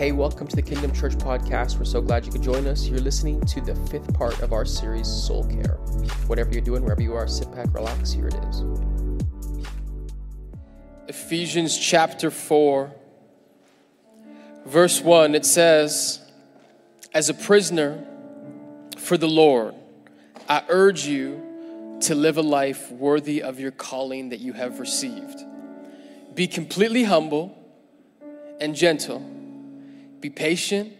Hey, welcome to the Kingdom Church podcast. We're so glad you could join us. You're listening to the fifth part of our series, Soul Care. Whatever you're doing, wherever you are, sit back, relax. Here it is. Ephesians chapter 4, verse 1, it says, As a prisoner for the Lord, I urge you to live a life worthy of your calling that you have received. Be completely humble and gentle. Be patient,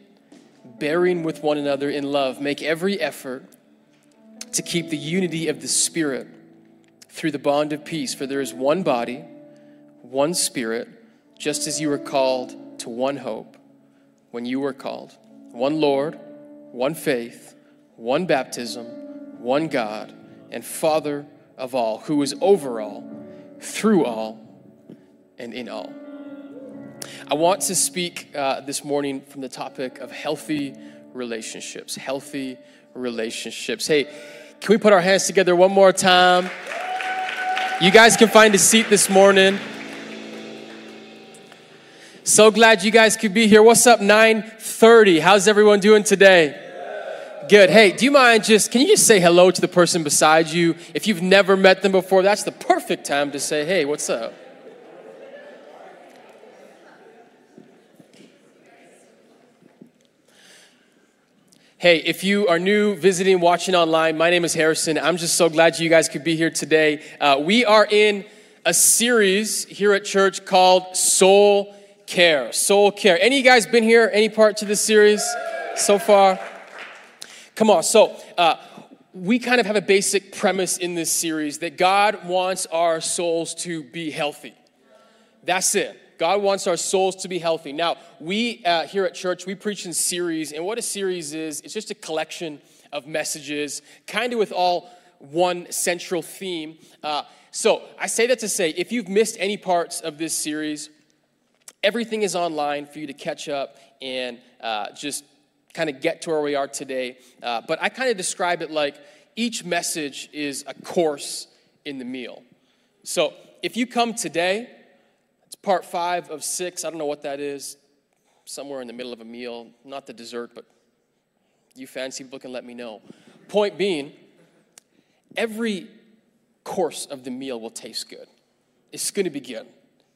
bearing with one another in love. Make every effort to keep the unity of the Spirit through the bond of peace. For there is one body, one Spirit, just as you were called to one hope when you were called, one Lord, one faith, one baptism, one God, and Father of all, who is over all, through all, and in all. I want to speak uh, this morning from the topic of healthy relationships. Healthy relationships. Hey, can we put our hands together one more time? You guys can find a seat this morning. So glad you guys could be here. What's up, 9:30? How's everyone doing today? Good. Hey, do you mind just can you just say hello to the person beside you? If you've never met them before, that's the perfect time to say, "Hey, what's up?" Hey, if you are new, visiting, watching online, my name is Harrison. I'm just so glad you guys could be here today. Uh, we are in a series here at church called Soul Care. Soul Care. Any of you guys been here? Any part to this series so far? Come on. So, uh, we kind of have a basic premise in this series that God wants our souls to be healthy. That's it. God wants our souls to be healthy. Now, we uh, here at church, we preach in series, and what a series is, it's just a collection of messages, kind of with all one central theme. Uh, so, I say that to say, if you've missed any parts of this series, everything is online for you to catch up and uh, just kind of get to where we are today. Uh, but I kind of describe it like each message is a course in the meal. So, if you come today, part five of six. I don't know what that is. Somewhere in the middle of a meal, not the dessert, but you fancy can let me know. Point being, every course of the meal will taste good. It's going to be good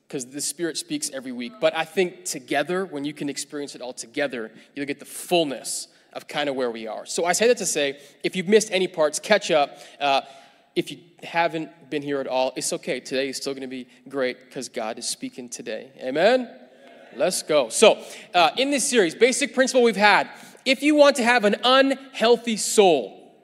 because the Spirit speaks every week. But I think together, when you can experience it all together, you'll get the fullness of kind of where we are. So I say that to say, if you've missed any parts, catch up. Uh, if you haven't been here at all, it's okay. Today is still going to be great because God is speaking today. Amen? Let's go. So, uh, in this series, basic principle we've had if you want to have an unhealthy soul,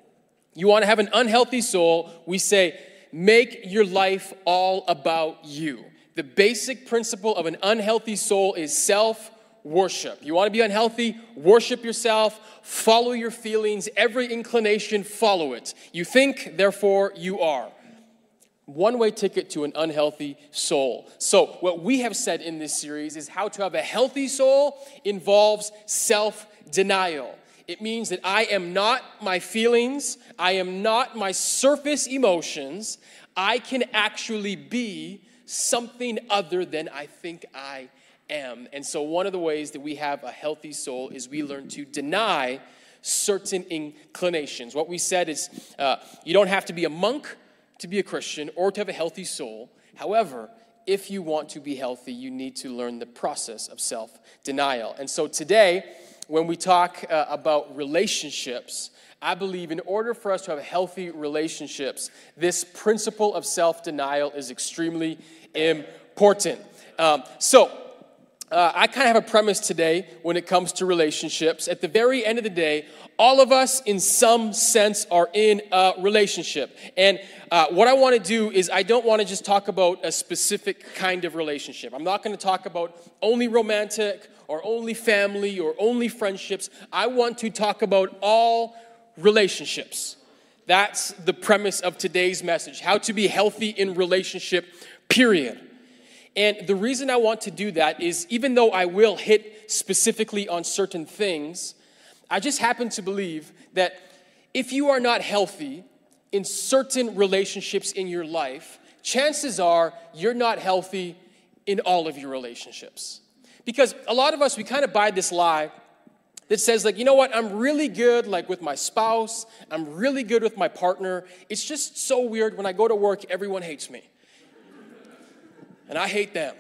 you want to have an unhealthy soul, we say, make your life all about you. The basic principle of an unhealthy soul is self worship. You want to be unhealthy? Worship yourself, follow your feelings, every inclination, follow it. You think, therefore you are. One way ticket to an unhealthy soul. So, what we have said in this series is how to have a healthy soul involves self denial. It means that I am not my feelings, I am not my surface emotions. I can actually be something other than I think I am. And so, one of the ways that we have a healthy soul is we learn to deny certain inclinations. What we said is uh, you don't have to be a monk to be a Christian or to have a healthy soul. However, if you want to be healthy, you need to learn the process of self denial. And so, today, when we talk uh, about relationships, I believe in order for us to have healthy relationships, this principle of self denial is extremely important. Um, so, uh, I kind of have a premise today when it comes to relationships. At the very end of the day, all of us, in some sense, are in a relationship. And uh, what I want to do is, I don't want to just talk about a specific kind of relationship. I'm not going to talk about only romantic or only family or only friendships. I want to talk about all relationships. That's the premise of today's message how to be healthy in relationship, period. And the reason I want to do that is even though I will hit specifically on certain things, I just happen to believe that if you are not healthy in certain relationships in your life, chances are you're not healthy in all of your relationships. Because a lot of us, we kind of buy this lie that says like you know what? I'm really good like with my spouse. I'm really good with my partner. It's just so weird. When i go to work everyone hates me and i hate them.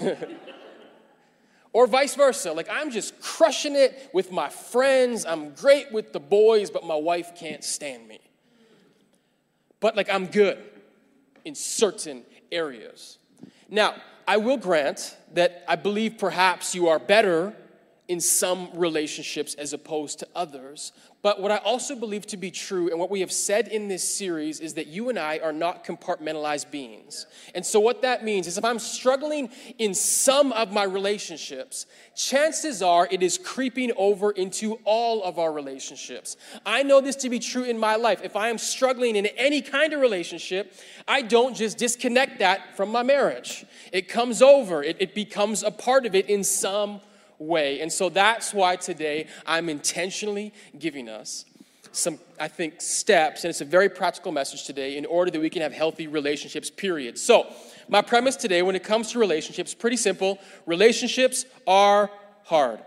Or vice versa. Like i'm just crushing it with my friends. I'm great with the boys but my wife can't stand me. But like i'm good in certain areas. Now i will grant that i believe perhaps you are better in some relationships as opposed to others. But what I also believe to be true, and what we have said in this series, is that you and I are not compartmentalized beings. And so, what that means is if I'm struggling in some of my relationships, chances are it is creeping over into all of our relationships. I know this to be true in my life. If I am struggling in any kind of relationship, I don't just disconnect that from my marriage, it comes over, it, it becomes a part of it in some way. And so that's why today I'm intentionally giving us some, I think, steps, and it's a very practical message today in order that we can have healthy relationships, period. So, my premise today when it comes to relationships, pretty simple relationships are hard.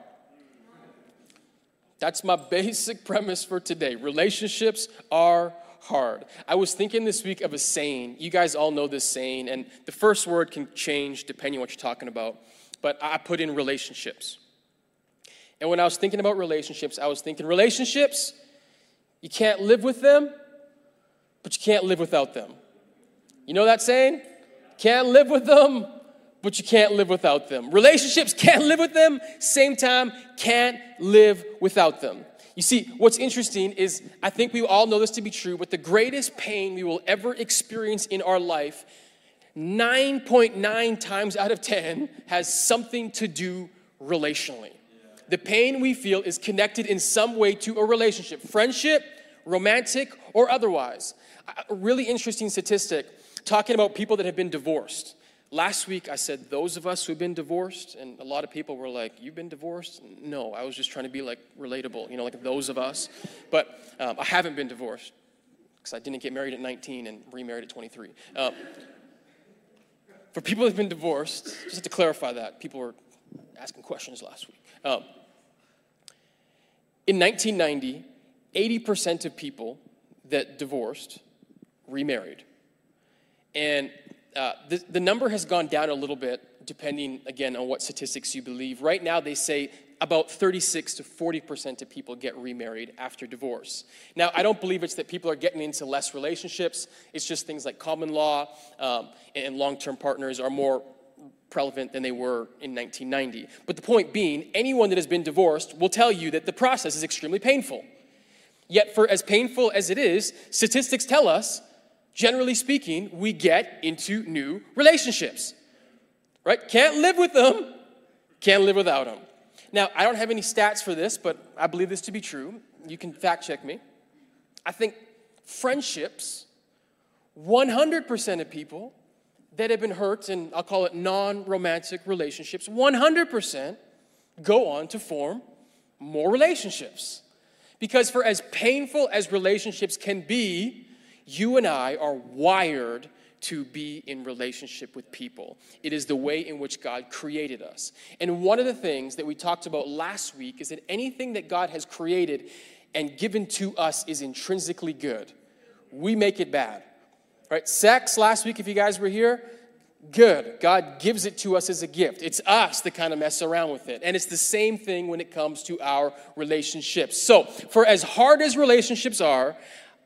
That's my basic premise for today. Relationships are hard. I was thinking this week of a saying. You guys all know this saying, and the first word can change depending on what you're talking about but I put in relationships. And when I was thinking about relationships, I was thinking relationships, you can't live with them, but you can't live without them. You know that saying? Can't live with them, but you can't live without them. Relationships can't live with them, same time, can't live without them. You see, what's interesting is I think we all know this to be true, but the greatest pain we will ever experience in our life 9.9 times out of 10 has something to do relationally. The pain we feel is connected in some way to a relationship, friendship, romantic, or otherwise. A really interesting statistic talking about people that have been divorced. Last week I said, those of us who've been divorced, and a lot of people were like, You've been divorced? No, I was just trying to be like relatable, you know, like those of us. But um, I haven't been divorced because I didn't get married at 19 and remarried at 23. Um, for people who've been divorced, just to clarify that, people were asking questions last week. Um, in 1990, 80% of people that divorced remarried. And uh, the, the number has gone down a little bit, depending, again, on what statistics you believe. Right now, they say about 36 to 40% of people get remarried after divorce. Now, I don't believe it's that people are getting into less relationships. It's just things like common law um, and long term partners are more prevalent than they were in 1990. But the point being, anyone that has been divorced will tell you that the process is extremely painful. Yet, for as painful as it is, statistics tell us, generally speaking, we get into new relationships. Right? Can't live with them, can't live without them. Now, I don't have any stats for this, but I believe this to be true. You can fact check me. I think friendships, 100% of people that have been hurt in, I'll call it non romantic relationships, 100% go on to form more relationships. Because for as painful as relationships can be, you and I are wired to be in relationship with people. It is the way in which God created us. And one of the things that we talked about last week is that anything that God has created and given to us is intrinsically good. We make it bad. Right? Sex last week, if you guys were here, good. God gives it to us as a gift. It's us that kind of mess around with it. And it's the same thing when it comes to our relationships. So, for as hard as relationships are,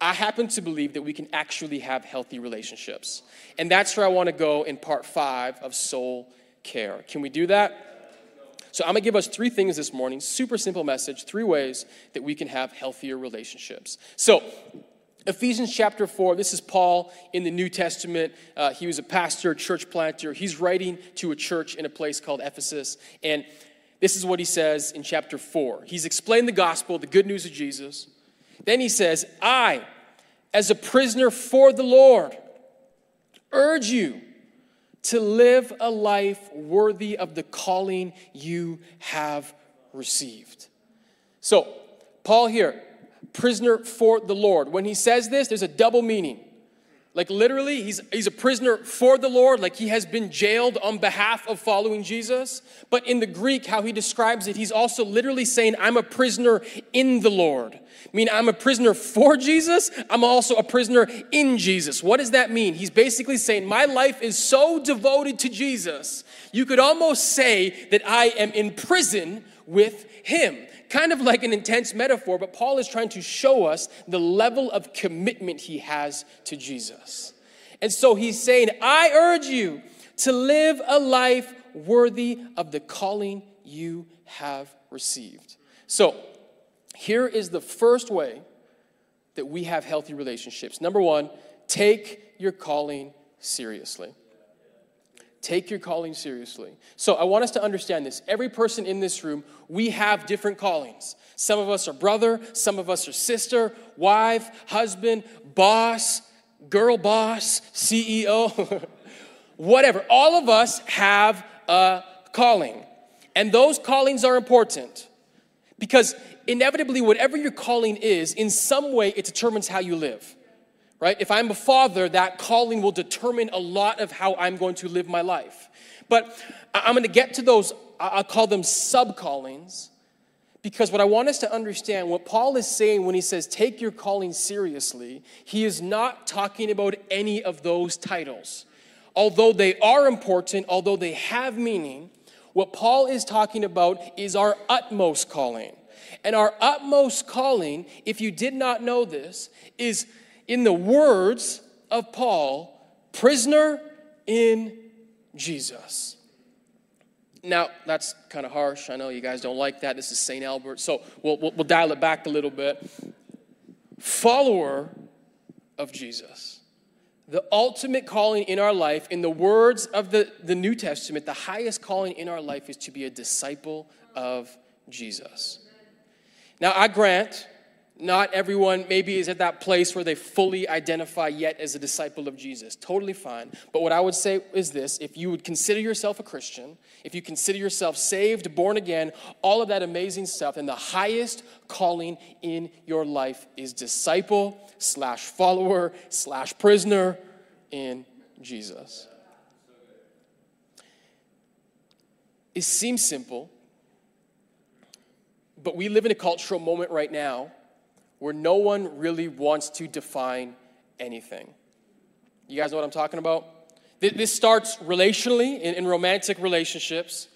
I happen to believe that we can actually have healthy relationships. And that's where I want to go in part five of soul care. Can we do that? So, I'm going to give us three things this morning, super simple message, three ways that we can have healthier relationships. So, Ephesians chapter 4, this is Paul in the New Testament. Uh, he was a pastor, church planter. He's writing to a church in a place called Ephesus. And this is what he says in chapter 4. He's explained the gospel, the good news of Jesus. Then he says, I, as a prisoner for the Lord, urge you to live a life worthy of the calling you have received. So, Paul here, prisoner for the Lord. When he says this, there's a double meaning. Like literally, he's, he's a prisoner for the Lord, like he has been jailed on behalf of following Jesus. But in the Greek, how he describes it, he's also literally saying, I'm a prisoner in the Lord. I mean, I'm a prisoner for Jesus, I'm also a prisoner in Jesus. What does that mean? He's basically saying, My life is so devoted to Jesus, you could almost say that I am in prison with him kind of like an intense metaphor, but Paul is trying to show us the level of commitment he has to Jesus. And so he's saying, I urge you to live a life worthy of the calling you have received. So, here is the first way that we have healthy relationships. Number one, take your calling seriously. Take your calling seriously. So I want us to understand this. Every person in this room, we have different callings. Some of us are brother, some of us are sister, wife, husband, boss, girl boss, CEO, whatever. All of us have a calling. And those callings are important because inevitably, whatever your calling is, in some way, it determines how you live right? If I'm a father, that calling will determine a lot of how I'm going to live my life. But I'm going to get to those, I'll call them sub callings, because what I want us to understand, what Paul is saying when he says, take your calling seriously, he is not talking about any of those titles. Although they are important, although they have meaning, what Paul is talking about is our utmost calling. And our utmost calling, if you did not know this, is in the words of Paul, prisoner in Jesus. Now, that's kind of harsh. I know you guys don't like that. This is St. Albert. So we'll, we'll, we'll dial it back a little bit. Follower of Jesus. The ultimate calling in our life, in the words of the, the New Testament, the highest calling in our life is to be a disciple of Jesus. Now, I grant not everyone maybe is at that place where they fully identify yet as a disciple of Jesus. Totally fine. But what I would say is this if you would consider yourself a Christian, if you consider yourself saved, born again, all of that amazing stuff, then the highest calling in your life is disciple slash follower slash prisoner in Jesus. It seems simple, but we live in a cultural moment right now where no one really wants to define anything. You guys know what I'm talking about? This starts relationally, in, in romantic relationships.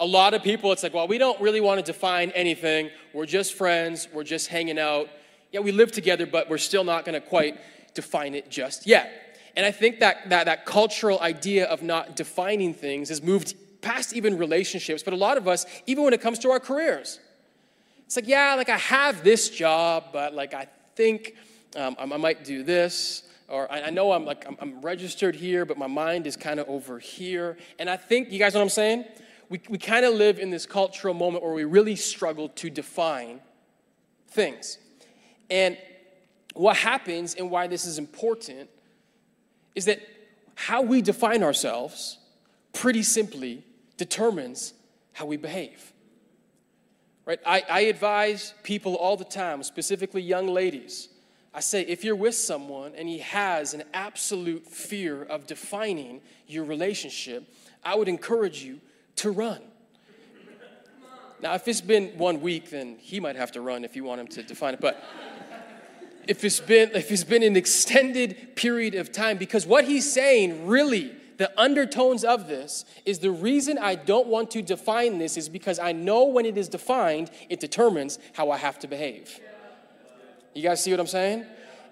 A lot of people, it's like, well, we don't really want to define anything. We're just friends. We're just hanging out. Yeah, we live together, but we're still not going to quite define it just yet. And I think that, that that cultural idea of not defining things has moved past even relationships, but a lot of us, even when it comes to our careers, it's like, yeah, like I have this job, but like I think um, I might do this. Or I, know I'm like I'm, I'm registered here, but my mind is kind of over here. And I think you guys know what I'm saying. We, we kind of live in this cultural moment where we really struggle to define things. And what happens and why this is important is that how we define ourselves pretty simply determines how we behave. Right? I, I advise people all the time, specifically young ladies. I say, if you're with someone and he has an absolute fear of defining your relationship, I would encourage you to run. Now, if it's been one week, then he might have to run if you want him to define it. But if it's been if it's been an extended period of time, because what he's saying really the undertones of this is the reason I don't want to define this is because I know when it is defined, it determines how I have to behave. You guys see what I'm saying?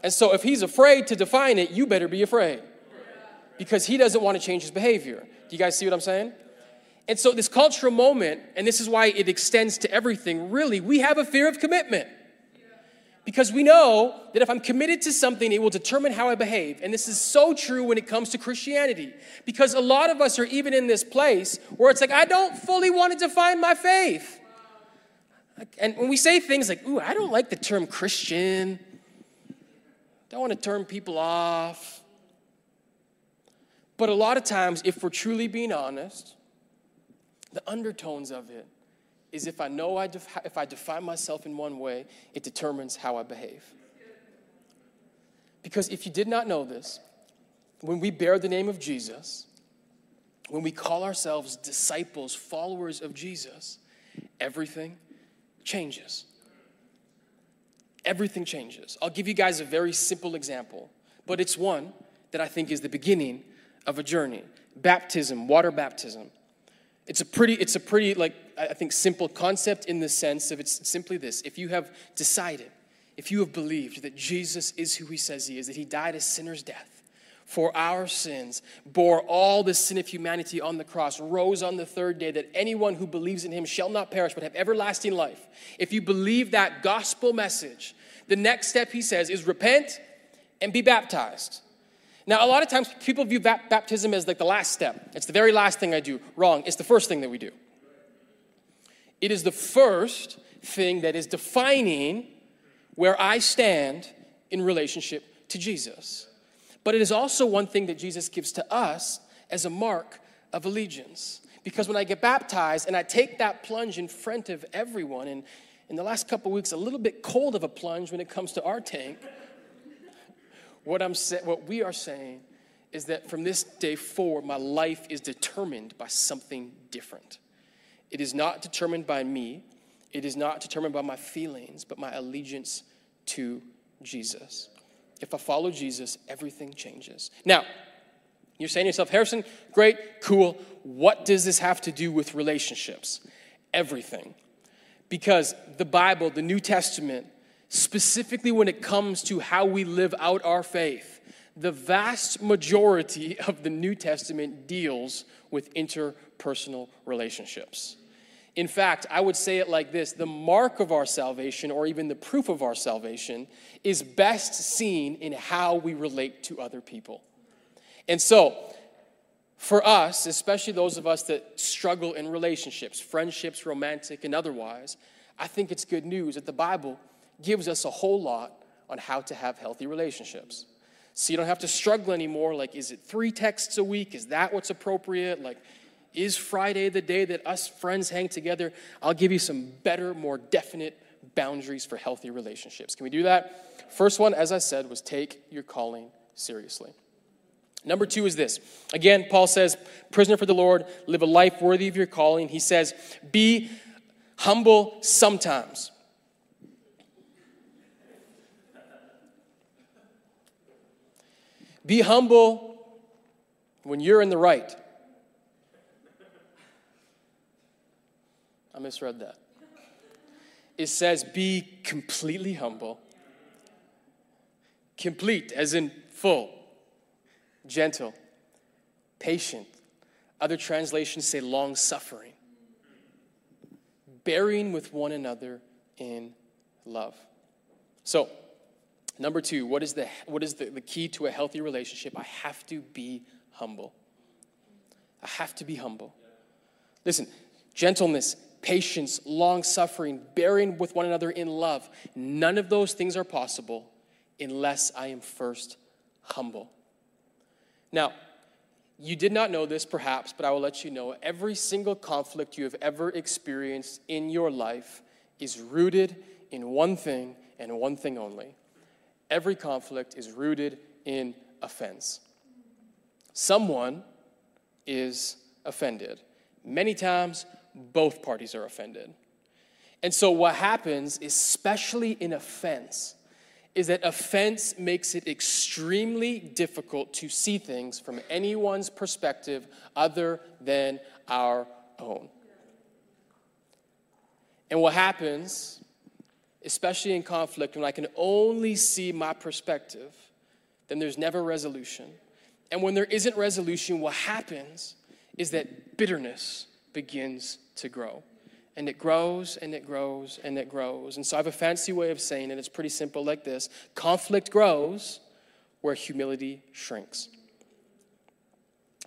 And so if he's afraid to define it, you better be afraid because he doesn't want to change his behavior. Do you guys see what I'm saying? And so, this cultural moment, and this is why it extends to everything, really, we have a fear of commitment. Because we know that if I'm committed to something, it will determine how I behave. And this is so true when it comes to Christianity. Because a lot of us are even in this place where it's like, I don't fully want to define my faith. And when we say things like, ooh, I don't like the term Christian, don't want to turn people off. But a lot of times, if we're truly being honest, the undertones of it is if I know I def- if I define myself in one way, it determines how I behave. Because if you did not know this, when we bear the name of Jesus, when we call ourselves disciples, followers of Jesus, everything changes. Everything changes. I'll give you guys a very simple example, but it's one that I think is the beginning of a journey. Baptism, water baptism. It's a pretty, it's a pretty, like, I think, simple concept in the sense of it's simply this. If you have decided, if you have believed that Jesus is who he says he is, that he died a sinner's death, for our sins, bore all the sin of humanity on the cross, rose on the third day, that anyone who believes in him shall not perish but have everlasting life. If you believe that gospel message, the next step, he says, is repent and be baptized. Now, a lot of times people view baptism as like the last step. It's the very last thing I do. Wrong. It's the first thing that we do. It is the first thing that is defining where I stand in relationship to Jesus. But it is also one thing that Jesus gives to us as a mark of allegiance. Because when I get baptized and I take that plunge in front of everyone, and in the last couple weeks, a little bit cold of a plunge when it comes to our tank, what, I'm sa- what we are saying is that from this day forward, my life is determined by something different. It is not determined by me, it is not determined by my feelings, but my allegiance to Jesus. If I follow Jesus, everything changes. Now, you're saying to yourself, Harrison, great, cool. What does this have to do with relationships? Everything. Because the Bible, the New Testament, specifically when it comes to how we live out our faith, the vast majority of the New Testament deals with interpersonal relationships. In fact, I would say it like this the mark of our salvation, or even the proof of our salvation, is best seen in how we relate to other people. And so, for us, especially those of us that struggle in relationships, friendships, romantic, and otherwise, I think it's good news that the Bible gives us a whole lot on how to have healthy relationships. So you don't have to struggle anymore. Like, is it three texts a week? Is that what's appropriate? Like, is Friday the day that us friends hang together? I'll give you some better, more definite boundaries for healthy relationships. Can we do that? First one, as I said, was take your calling seriously. Number two is this. Again, Paul says, prisoner for the Lord, live a life worthy of your calling. He says, be humble sometimes. Be humble when you're in the right. I misread that. It says, be completely humble. Complete, as in full, gentle, patient. Other translations say long suffering, bearing with one another in love. So, number two, what is, the, what is the, the key to a healthy relationship? I have to be humble. I have to be humble. Listen, gentleness, patience, long suffering, bearing with one another in love. None of those things are possible unless I am first humble. Now, you did not know this perhaps, but I will let you know every single conflict you have ever experienced in your life is rooted in one thing and one thing only. Every conflict is rooted in offense. Someone is offended. Many times, both parties are offended. And so, what happens, especially in offense, is that offense makes it extremely difficult to see things from anyone's perspective other than our own. And what happens, especially in conflict, when I can only see my perspective, then there's never resolution. And when there isn't resolution, what happens is that bitterness begins to grow. And it grows and it grows and it grows. And so I have a fancy way of saying it. It's pretty simple like this conflict grows where humility shrinks.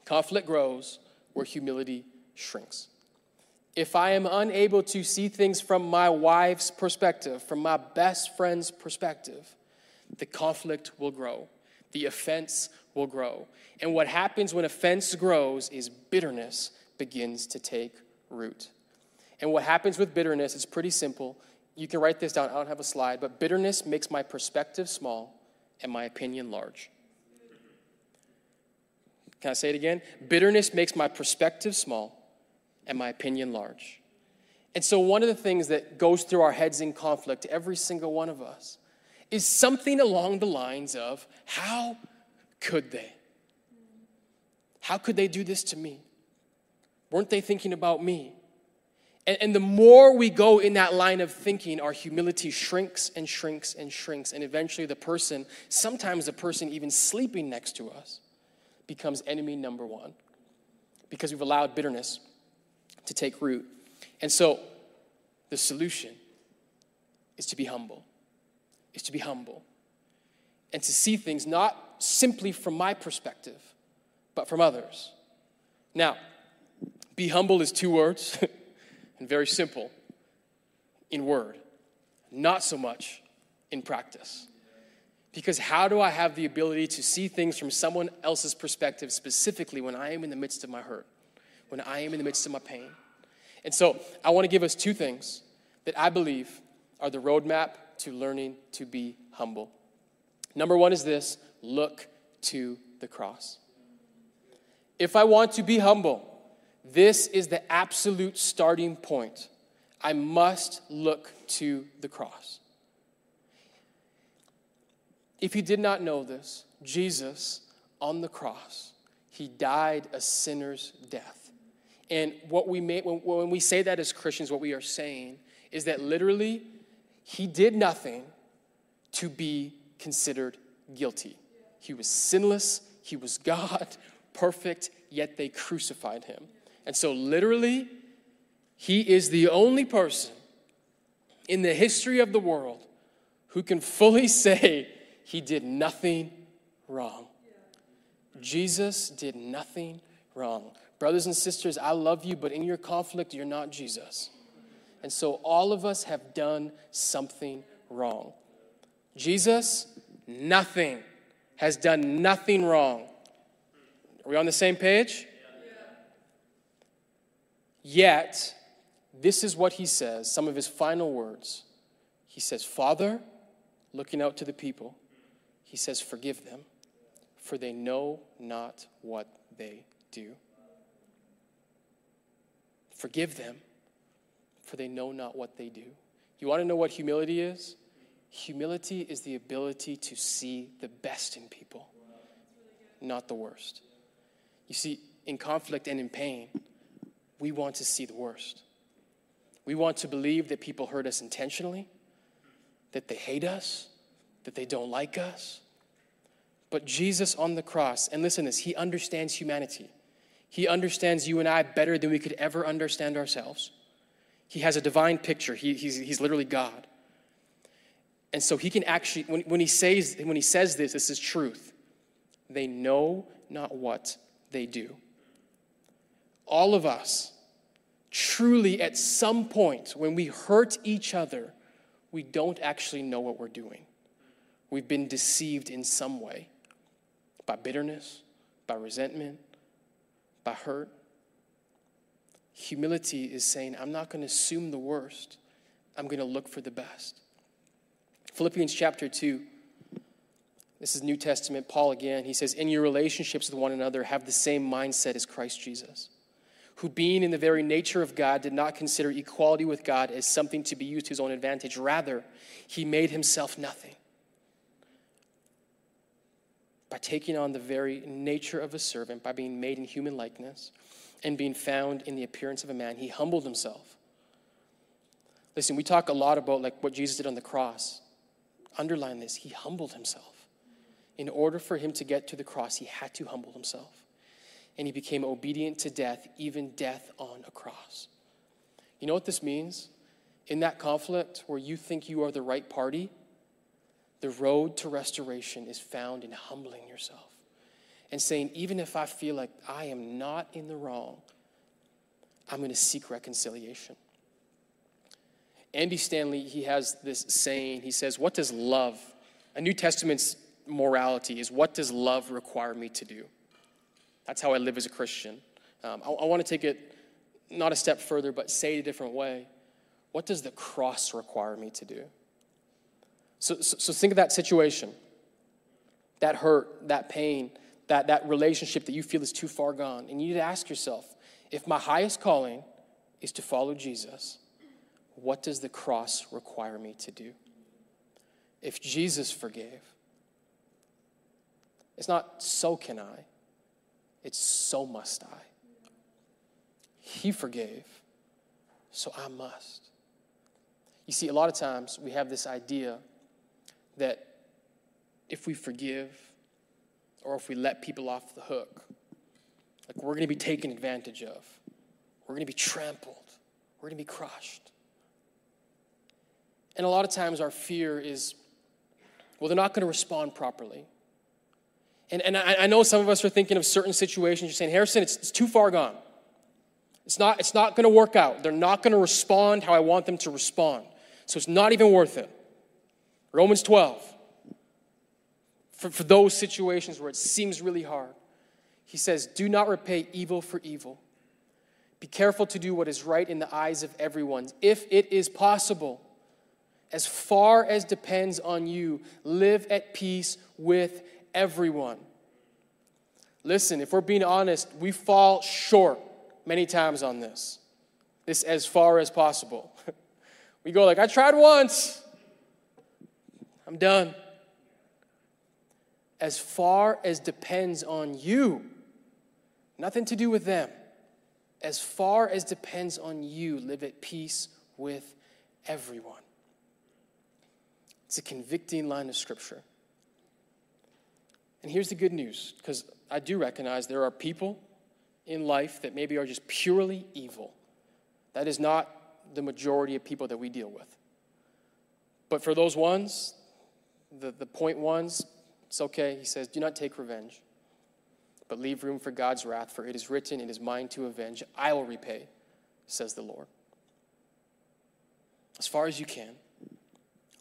Conflict grows where humility shrinks. If I am unable to see things from my wife's perspective, from my best friend's perspective, the conflict will grow. The offense will grow. And what happens when offense grows is bitterness begins to take root. And what happens with bitterness is pretty simple. You can write this down. I don't have a slide, but bitterness makes my perspective small and my opinion large. Can I say it again? Bitterness makes my perspective small and my opinion large. And so, one of the things that goes through our heads in conflict, every single one of us, is something along the lines of how could they? How could they do this to me? Weren't they thinking about me? And, and, the more we go in that line of thinking, our humility shrinks and shrinks and shrinks. And eventually, the person, sometimes the person even sleeping next to us, becomes enemy number one because we've allowed bitterness to take root. And so, the solution is to be humble, is to be humble, and to see things not simply from my perspective, but from others. Now, be humble is two words. and very simple in word, not so much in practice. Because how do I have the ability to see things from someone else's perspective, specifically when I am in the midst of my hurt, when I am in the midst of my pain? And so I want to give us two things that I believe are the roadmap to learning to be humble. Number one is this look to the cross. If I want to be humble, this is the absolute starting point. I must look to the cross. If you did not know this, Jesus on the cross, he died a sinner's death. And what we may, when, when we say that as Christians, what we are saying is that literally he did nothing to be considered guilty. He was sinless, he was God, perfect, yet they crucified him. And so, literally, he is the only person in the history of the world who can fully say he did nothing wrong. Jesus did nothing wrong. Brothers and sisters, I love you, but in your conflict, you're not Jesus. And so all of us have done something wrong. Jesus, nothing, has done nothing wrong. Are we on the same page? Yet, this is what he says, some of his final words. He says, Father, looking out to the people, he says, Forgive them, for they know not what they do. Forgive them, for they know not what they do. You want to know what humility is? Humility is the ability to see the best in people, not the worst. You see, in conflict and in pain, we want to see the worst. We want to believe that people hurt us intentionally, that they hate us, that they don't like us. But Jesus on the cross, and listen this, he understands humanity. He understands you and I better than we could ever understand ourselves. He has a divine picture. He, he's, he's literally God. And so he can actually, when, when, he says, when he says this, this is truth. They know not what they do all of us, truly at some point when we hurt each other, we don't actually know what we're doing. We've been deceived in some way by bitterness, by resentment, by hurt. Humility is saying, I'm not going to assume the worst, I'm going to look for the best. Philippians chapter 2. This is New Testament, Paul again. He says, In your relationships with one another, have the same mindset as Christ Jesus who, being in the very nature of God, did not consider equality with God as something to be used to his own advantage. Rather, he made himself nothing. By taking on the very nature of a servant, by being made in human likeness, and being found in the appearance of a man, he humbled himself. Listen, we talk a lot about like what Jesus did on the cross. Underline this, he humbled himself. In order for him to get to the cross, he had to humble himself and he became obedient to death, even death on a cross. You know what this means? In that conflict where you think you are the right party, the road to restoration is found in humbling yourself and saying, even if I feel like I am not in the wrong, I'm going to seek reconciliation. Andy Stanley, he has this saying. He says, What does love, a New Testament's morality is, what does love require me to do? That's how I live as a Christian. Um, I, I want to take it not a step further, but say it a different way. What does the cross require me to do? So, so, so think of that situation, that hurt, that pain, that, that relationship that you feel is too far gone. And you need to ask yourself if my highest calling is to follow Jesus, what does the cross require me to do? If Jesus forgave, it's not so can I, it's so must I. He forgave, so I must. You see, a lot of times we have this idea that if we forgive or if we let people off the hook, like we're going to be taken advantage of, we're going to be trampled, we're going to be crushed. And a lot of times our fear is, well, they're not going to respond properly. And, and I, I, know some of us are thinking of certain situations. You're saying, Harrison, it's, it's too far gone. It's not, it's not going to work out. They're not going to respond how I want them to respond. So it's not even worth it. Romans 12. For, for those situations where it seems really hard, he says, Do not repay evil for evil. Be careful to do what is right in the eyes of everyone. If it is possible, as far as depends on you, live at peace with everyone. Listen, if we're being honest, we fall short many times on this. This as far as possible. We go like, I tried once. I'm done. As far as depends on you, nothing to do with them. As far as depends on you, live at peace with everyone. It's a convicting line of scripture. And here's the good news, because I do recognize there are people in life that maybe are just purely evil. That is not the majority of people that we deal with. But for those ones, the, the point ones, it's okay. He says, Do not take revenge, but leave room for God's wrath, for it is written, It is mine to avenge. I will repay, says the Lord. As far as you can,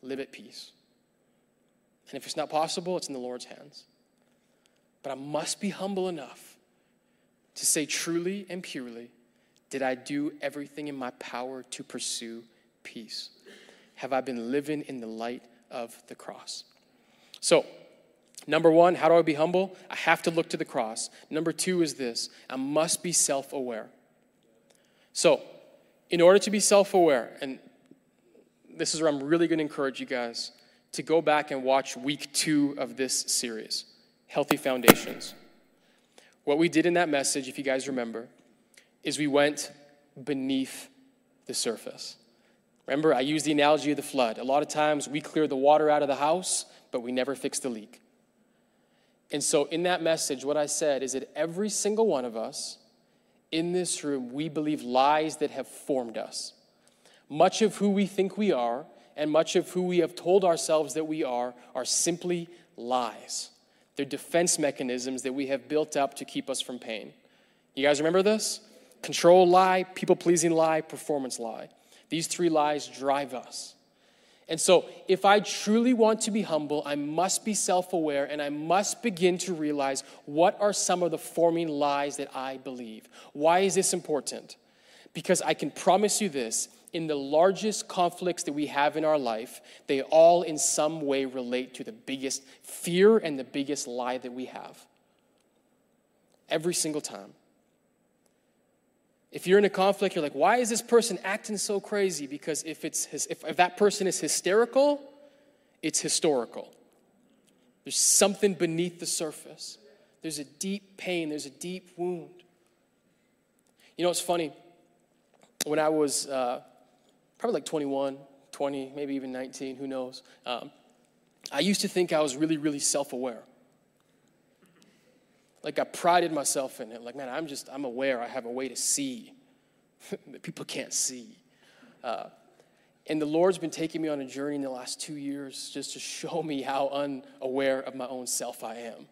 live at peace. And if it's not possible, it's in the Lord's hands. But I must be humble enough to say truly and purely, did I do everything in my power to pursue peace? Have I been living in the light of the cross? So, number one, how do I be humble? I have to look to the cross. Number two is this I must be self aware. So, in order to be self aware, and this is where I'm really going to encourage you guys to go back and watch week two of this series healthy foundations. What we did in that message, if you guys remember, is we went beneath the surface. Remember, I used the analogy of the flood. A lot of times we clear the water out of the house, but we never fix the leak. And so, in that message, what I said is that every single one of us in this room, we believe lies that have formed us. Much of who we think we are and much of who we have told ourselves that we are are simply lies. They're defense mechanisms that we have built up to keep us from pain. You guys remember this? Control lie, people pleasing lie, performance lie. These three lies drive us. And so, if I truly want to be humble, I must be self aware and I must begin to realize what are some of the forming lies that I believe. Why is this important? Because I can promise you this in the largest conflicts that we have in our life, they all in some way relate to the biggest fear and the biggest lie that we have. Every single time. If you're in a conflict, you're like, why is this person acting so crazy? Because if, it's his, if, if that person is hysterical, it's historical. There's something beneath the surface. There's a deep pain, there's a deep wound. You know, it's funny. When I was uh, probably like 21, 20, maybe even 19, who knows. Um, I used to think I was really, really self aware. Like I prided myself in it. Like, man, I'm just, I'm aware. I have a way to see that people can't see. Uh, and the Lord's been taking me on a journey in the last two years just to show me how unaware of my own self I am.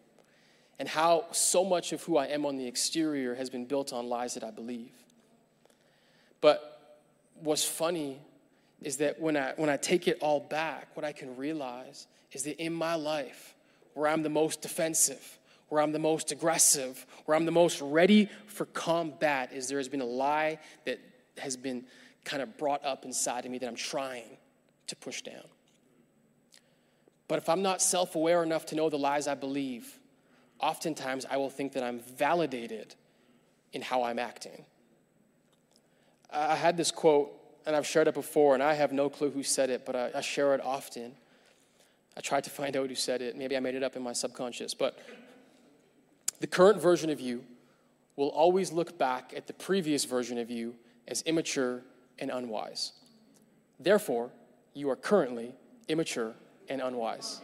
And how so much of who I am on the exterior has been built on lies that I believe. But what's funny is that when I, when I take it all back, what I can realize is that in my life, where I'm the most defensive, where I'm the most aggressive, where I'm the most ready for combat, is there has been a lie that has been kind of brought up inside of me that I'm trying to push down. But if I'm not self aware enough to know the lies I believe, oftentimes I will think that I'm validated in how I'm acting. I had this quote, and I've shared it before, and I have no clue who said it, but I, I share it often. I tried to find out who said it. Maybe I made it up in my subconscious, but the current version of you will always look back at the previous version of you as immature and unwise. Therefore, you are currently immature and unwise.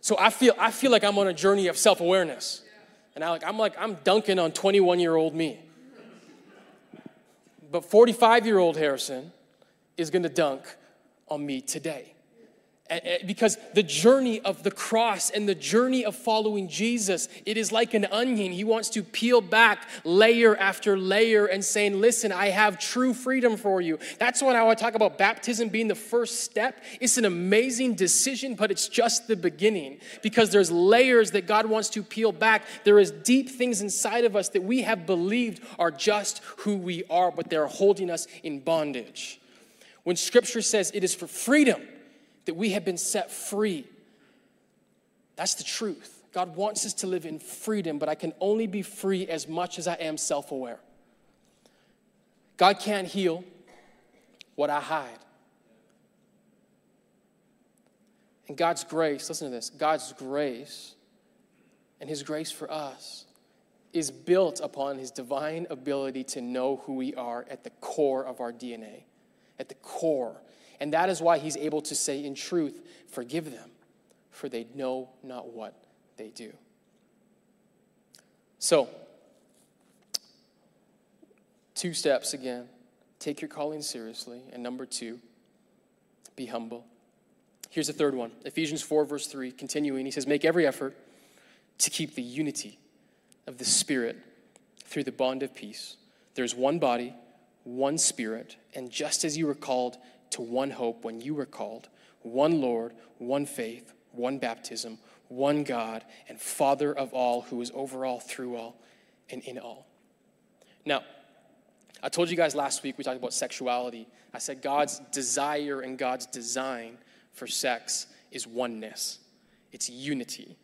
So I feel, I feel like I'm on a journey of self awareness. And I like, I'm like, I'm dunking on 21 year old me. But 45 year old Harrison is gonna dunk on me today Eh, eh, because the journey of the cross and the journey of following Jesus, it is like an onion. He wants to peel back layer after layer and saying, Listen, I have true freedom for you. That's why I want to talk about baptism being the first step. It's an amazing decision, but it's just the beginning because there's layers that God wants to peel back. There is deep things inside of us that we have believed are just who we are, but they're holding us in bondage. When scripture says it is for freedom, that we have been set free. That's the truth. God wants us to live in freedom, but I can only be free as much as I am self aware. God can't heal what I hide. And God's grace, listen to this God's grace and His grace for us is built upon His divine ability to know who we are at the core of our DNA, at the core and that is why he's able to say, in truth, forgive them, for they know not what they do. So, two steps again take your calling seriously. And number two, be humble. Here's the third one Ephesians 4, verse 3, continuing. He says, Make every effort to keep the unity of the Spirit through the bond of peace. There's one body, one Spirit, and just as you were called to one hope when you were called one Lord, one faith, one baptism, one God, and Father of all, who is over all, through all, and in all. Now, I told you guys last week we talked about sexuality. I said God's desire and God's design for sex is oneness, it's unity.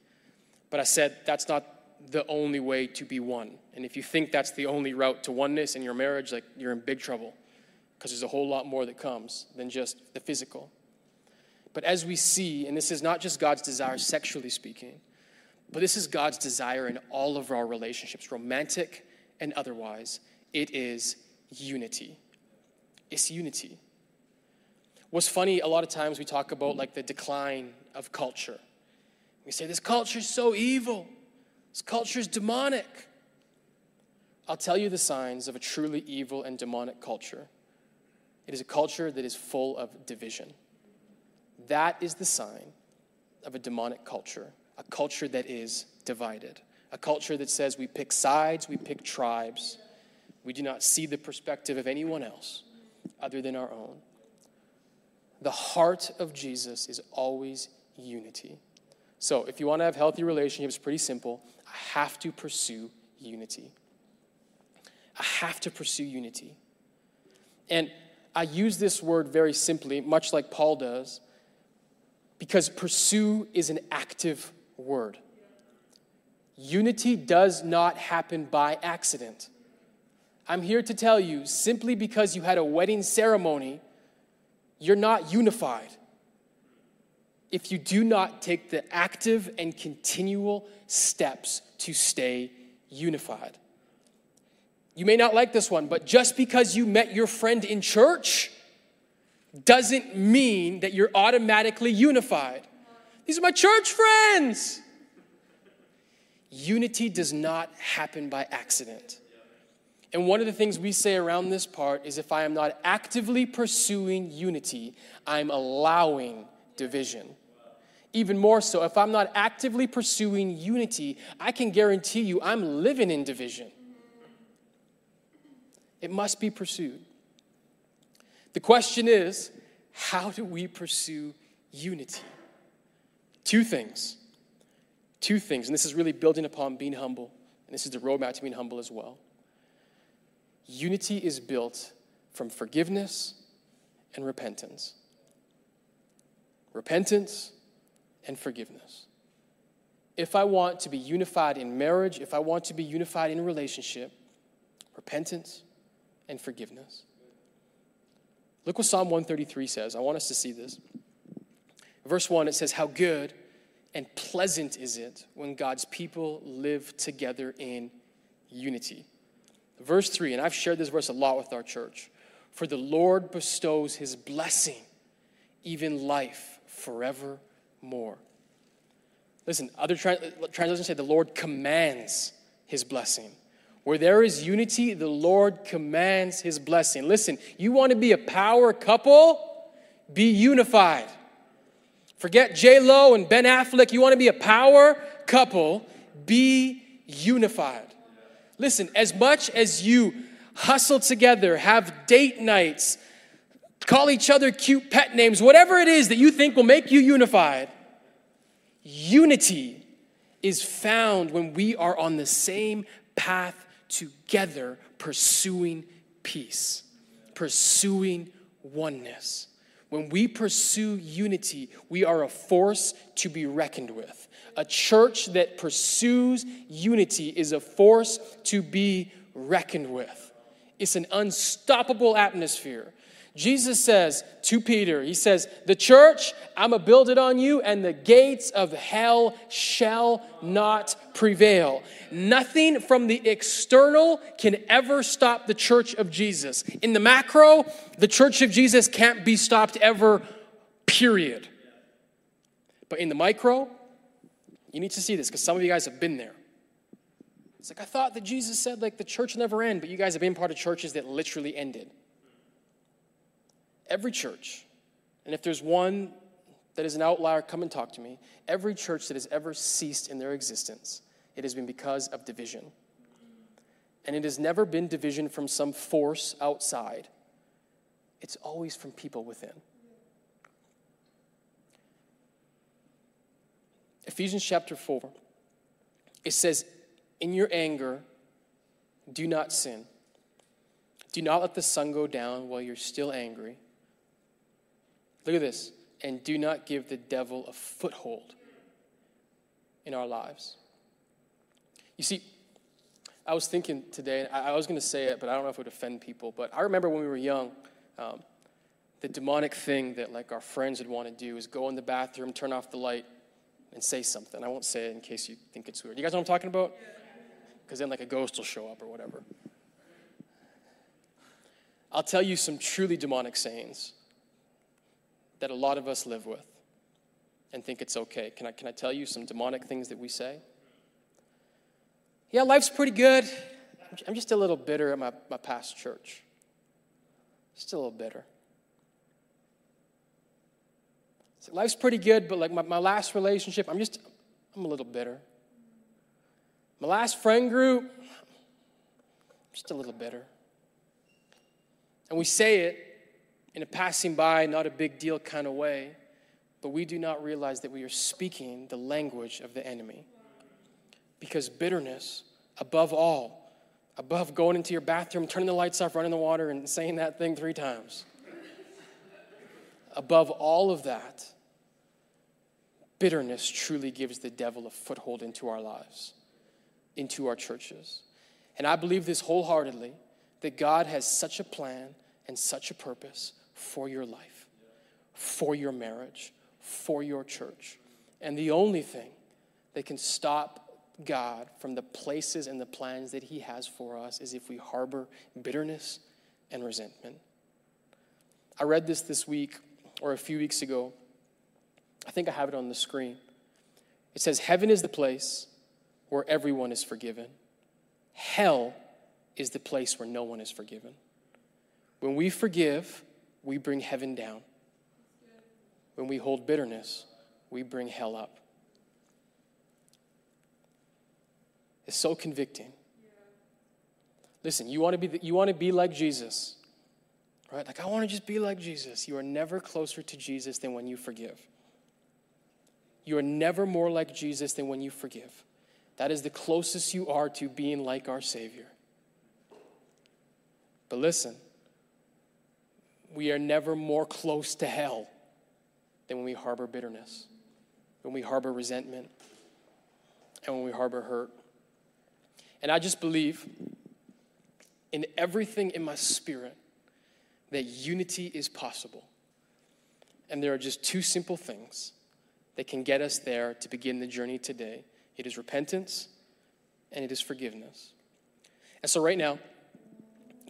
But I said that's not the only way to be one. And if you think that's the only route to oneness in your marriage, like you're in big trouble because there's a whole lot more that comes than just the physical. But as we see, and this is not just God's desire sexually speaking, but this is God's desire in all of our relationships, romantic and otherwise, it is unity. It's unity. What's funny, a lot of times we talk about like the decline of culture. We say, this culture is so evil, this culture is demonic. I'll tell you the signs of a truly evil and demonic culture. It is a culture that is full of division. That is the sign of a demonic culture, a culture that is divided, a culture that says we pick sides, we pick tribes, we do not see the perspective of anyone else other than our own. The heart of Jesus is always unity. So, if you want to have healthy relationships, pretty simple. I have to pursue unity. I have to pursue unity. And I use this word very simply, much like Paul does, because pursue is an active word. Unity does not happen by accident. I'm here to tell you simply because you had a wedding ceremony, you're not unified. If you do not take the active and continual steps to stay unified. You may not like this one, but just because you met your friend in church doesn't mean that you're automatically unified. These are my church friends. Unity does not happen by accident. And one of the things we say around this part is if I am not actively pursuing unity, I'm allowing division. Even more so, if I'm not actively pursuing unity, I can guarantee you I'm living in division. It must be pursued. The question is how do we pursue unity? Two things. Two things, and this is really building upon being humble, and this is the roadmap to being humble as well. Unity is built from forgiveness and repentance. Repentance and forgiveness. if I want to be unified in marriage, if I want to be unified in relationship, repentance and forgiveness. Look what Psalm 133 says. I want us to see this. Verse 1, it says, How good and pleasant is it when God's people live together in unity. Verse 3, and I've shared this verse a lot with our church. For the Lord bestows his blessing, even life forevermore. Listen, other translations say the Lord commands his blessing. Where there is unity, the Lord commands his blessing. Listen, you want to be a power couple? Be unified. Forget J Lo and Ben Affleck. You want to be a power couple? Be unified. Listen, as much as you hustle together, have date nights, call each other cute pet names, whatever it is that you think will make you unified, unity is found when we are on the same path together, pursuing peace, pursuing oneness. When we pursue unity, we are a force to be reckoned with. A church that pursues unity is a force to be reckoned with. It's an unstoppable atmosphere. Jesus says to Peter, He says, The church, I'm going to build it on you, and the gates of hell shall not prevail. Nothing from the external can ever stop the church of Jesus. In the macro, the church of Jesus can't be stopped ever, period. But in the micro, you need to see this because some of you guys have been there. It's like, I thought that Jesus said, like, the church never end, but you guys have been part of churches that literally ended. Every church, and if there's one that is an outlier, come and talk to me. Every church that has ever ceased in their existence, it has been because of division. And it has never been division from some force outside, it's always from people within. Ephesians chapter 4, it says, In your anger, do not sin. Do not let the sun go down while you're still angry. Look at this. And do not give the devil a foothold in our lives. You see, I was thinking today, I was going to say it, but I don't know if it would offend people. But I remember when we were young, um, the demonic thing that like our friends would want to do is go in the bathroom, turn off the light, and say something. I won't say it in case you think it's weird. You guys know what I'm talking about? Because then like a ghost will show up or whatever. I'll tell you some truly demonic sayings that a lot of us live with and think it's okay. Can I, can I tell you some demonic things that we say? Yeah, life's pretty good. I'm just a little bitter at my, my past church. Still a little bitter. So life's pretty good, but like my, my last relationship, I'm just, I'm a little bitter. My last friend group, just a little bitter. And we say it in a passing by, not a big deal kind of way, but we do not realize that we are speaking the language of the enemy. Because bitterness, above all, above going into your bathroom, turning the lights off, running the water, and saying that thing three times, above all of that, bitterness truly gives the devil a foothold into our lives, into our churches. And I believe this wholeheartedly that God has such a plan and such a purpose for your life, for your marriage, for your church. And the only thing that can stop God from the places and the plans that He has for us is if we harbor bitterness and resentment. I read this this week or a few weeks ago. I think I have it on the screen. It says, Heaven is the place where everyone is forgiven, hell is the place where no one is forgiven. When we forgive, we bring heaven down. When we hold bitterness, we bring hell up. It's so convicting. Listen, you want to be you want to be like Jesus. Right? Like I want to just be like Jesus. You are never closer to Jesus than when you forgive. You are never more like Jesus than when you forgive. That is the closest you are to being like our Savior. But listen, we are never more close to hell than when we harbor bitterness, when we harbor resentment, and when we harbor hurt. And I just believe in everything in my spirit that unity is possible. And there are just two simple things that can get us there to begin the journey today it is repentance and it is forgiveness. And so, right now,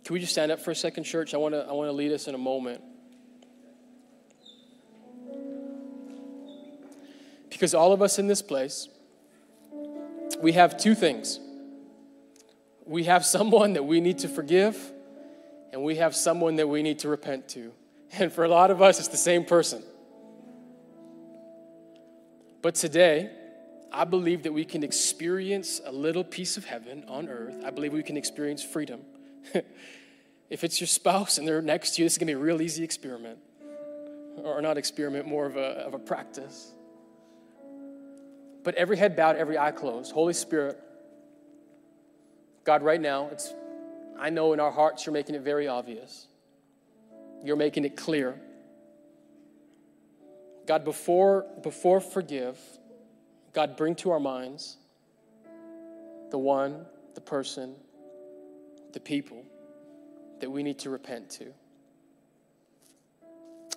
can we just stand up for a second, church? I want to I want to lead us in a moment. Because all of us in this place, we have two things. We have someone that we need to forgive, and we have someone that we need to repent to. And for a lot of us, it's the same person. But today, I believe that we can experience a little piece of heaven on earth. I believe we can experience freedom. if it's your spouse and they're next to you, this is going to be a real easy experiment. Or not experiment, more of a, of a practice. But every head bowed, every eye closed. Holy Spirit, God, right now, it's, I know in our hearts you're making it very obvious. You're making it clear God, before, before forgive, God, bring to our minds the one, the person, the people that we need to repent to.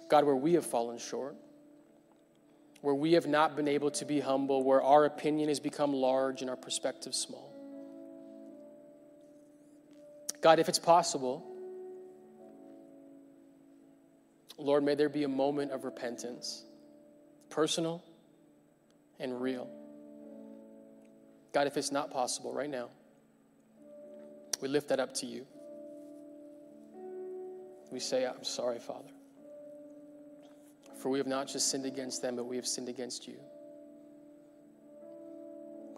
God, where we have fallen short, where we have not been able to be humble, where our opinion has become large and our perspective small. God, if it's possible, Lord, may there be a moment of repentance personal and real. God, if it's not possible right now, we lift that up to you. We say, I'm sorry, Father. For we have not just sinned against them, but we have sinned against you.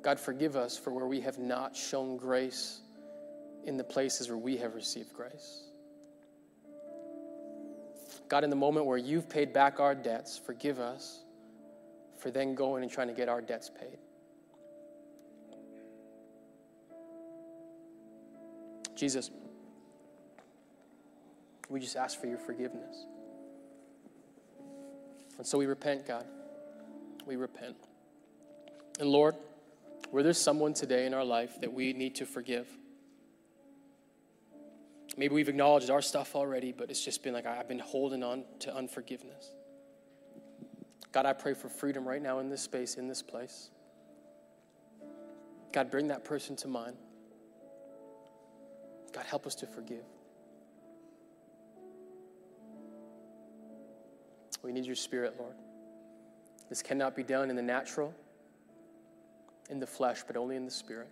God, forgive us for where we have not shown grace in the places where we have received grace. God, in the moment where you've paid back our debts, forgive us for then going and trying to get our debts paid. Jesus, we just ask for your forgiveness. And so we repent, God. We repent. And Lord, where there's someone today in our life that we need to forgive, maybe we've acknowledged our stuff already, but it's just been like I've been holding on to unforgiveness. God, I pray for freedom right now in this space, in this place. God, bring that person to mind. God, help us to forgive. We need your spirit, Lord. This cannot be done in the natural, in the flesh, but only in the spirit.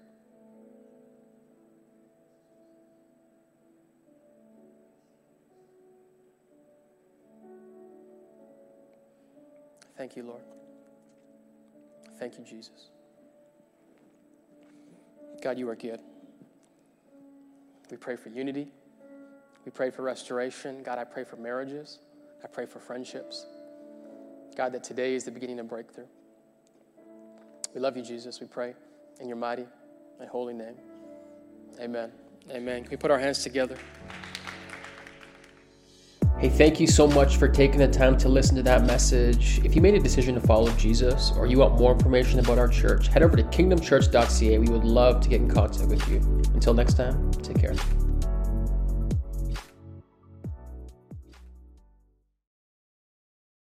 Thank you, Lord. Thank you, Jesus. God, you are good. We pray for unity. We pray for restoration. God, I pray for marriages. I pray for friendships. God, that today is the beginning of breakthrough. We love you, Jesus. We pray in your mighty and holy name. Amen. Amen. Can we put our hands together? Hey, thank you so much for taking the time to listen to that message. If you made a decision to follow Jesus or you want more information about our church, head over to kingdomchurch.ca. We would love to get in contact with you. Until next time, take care.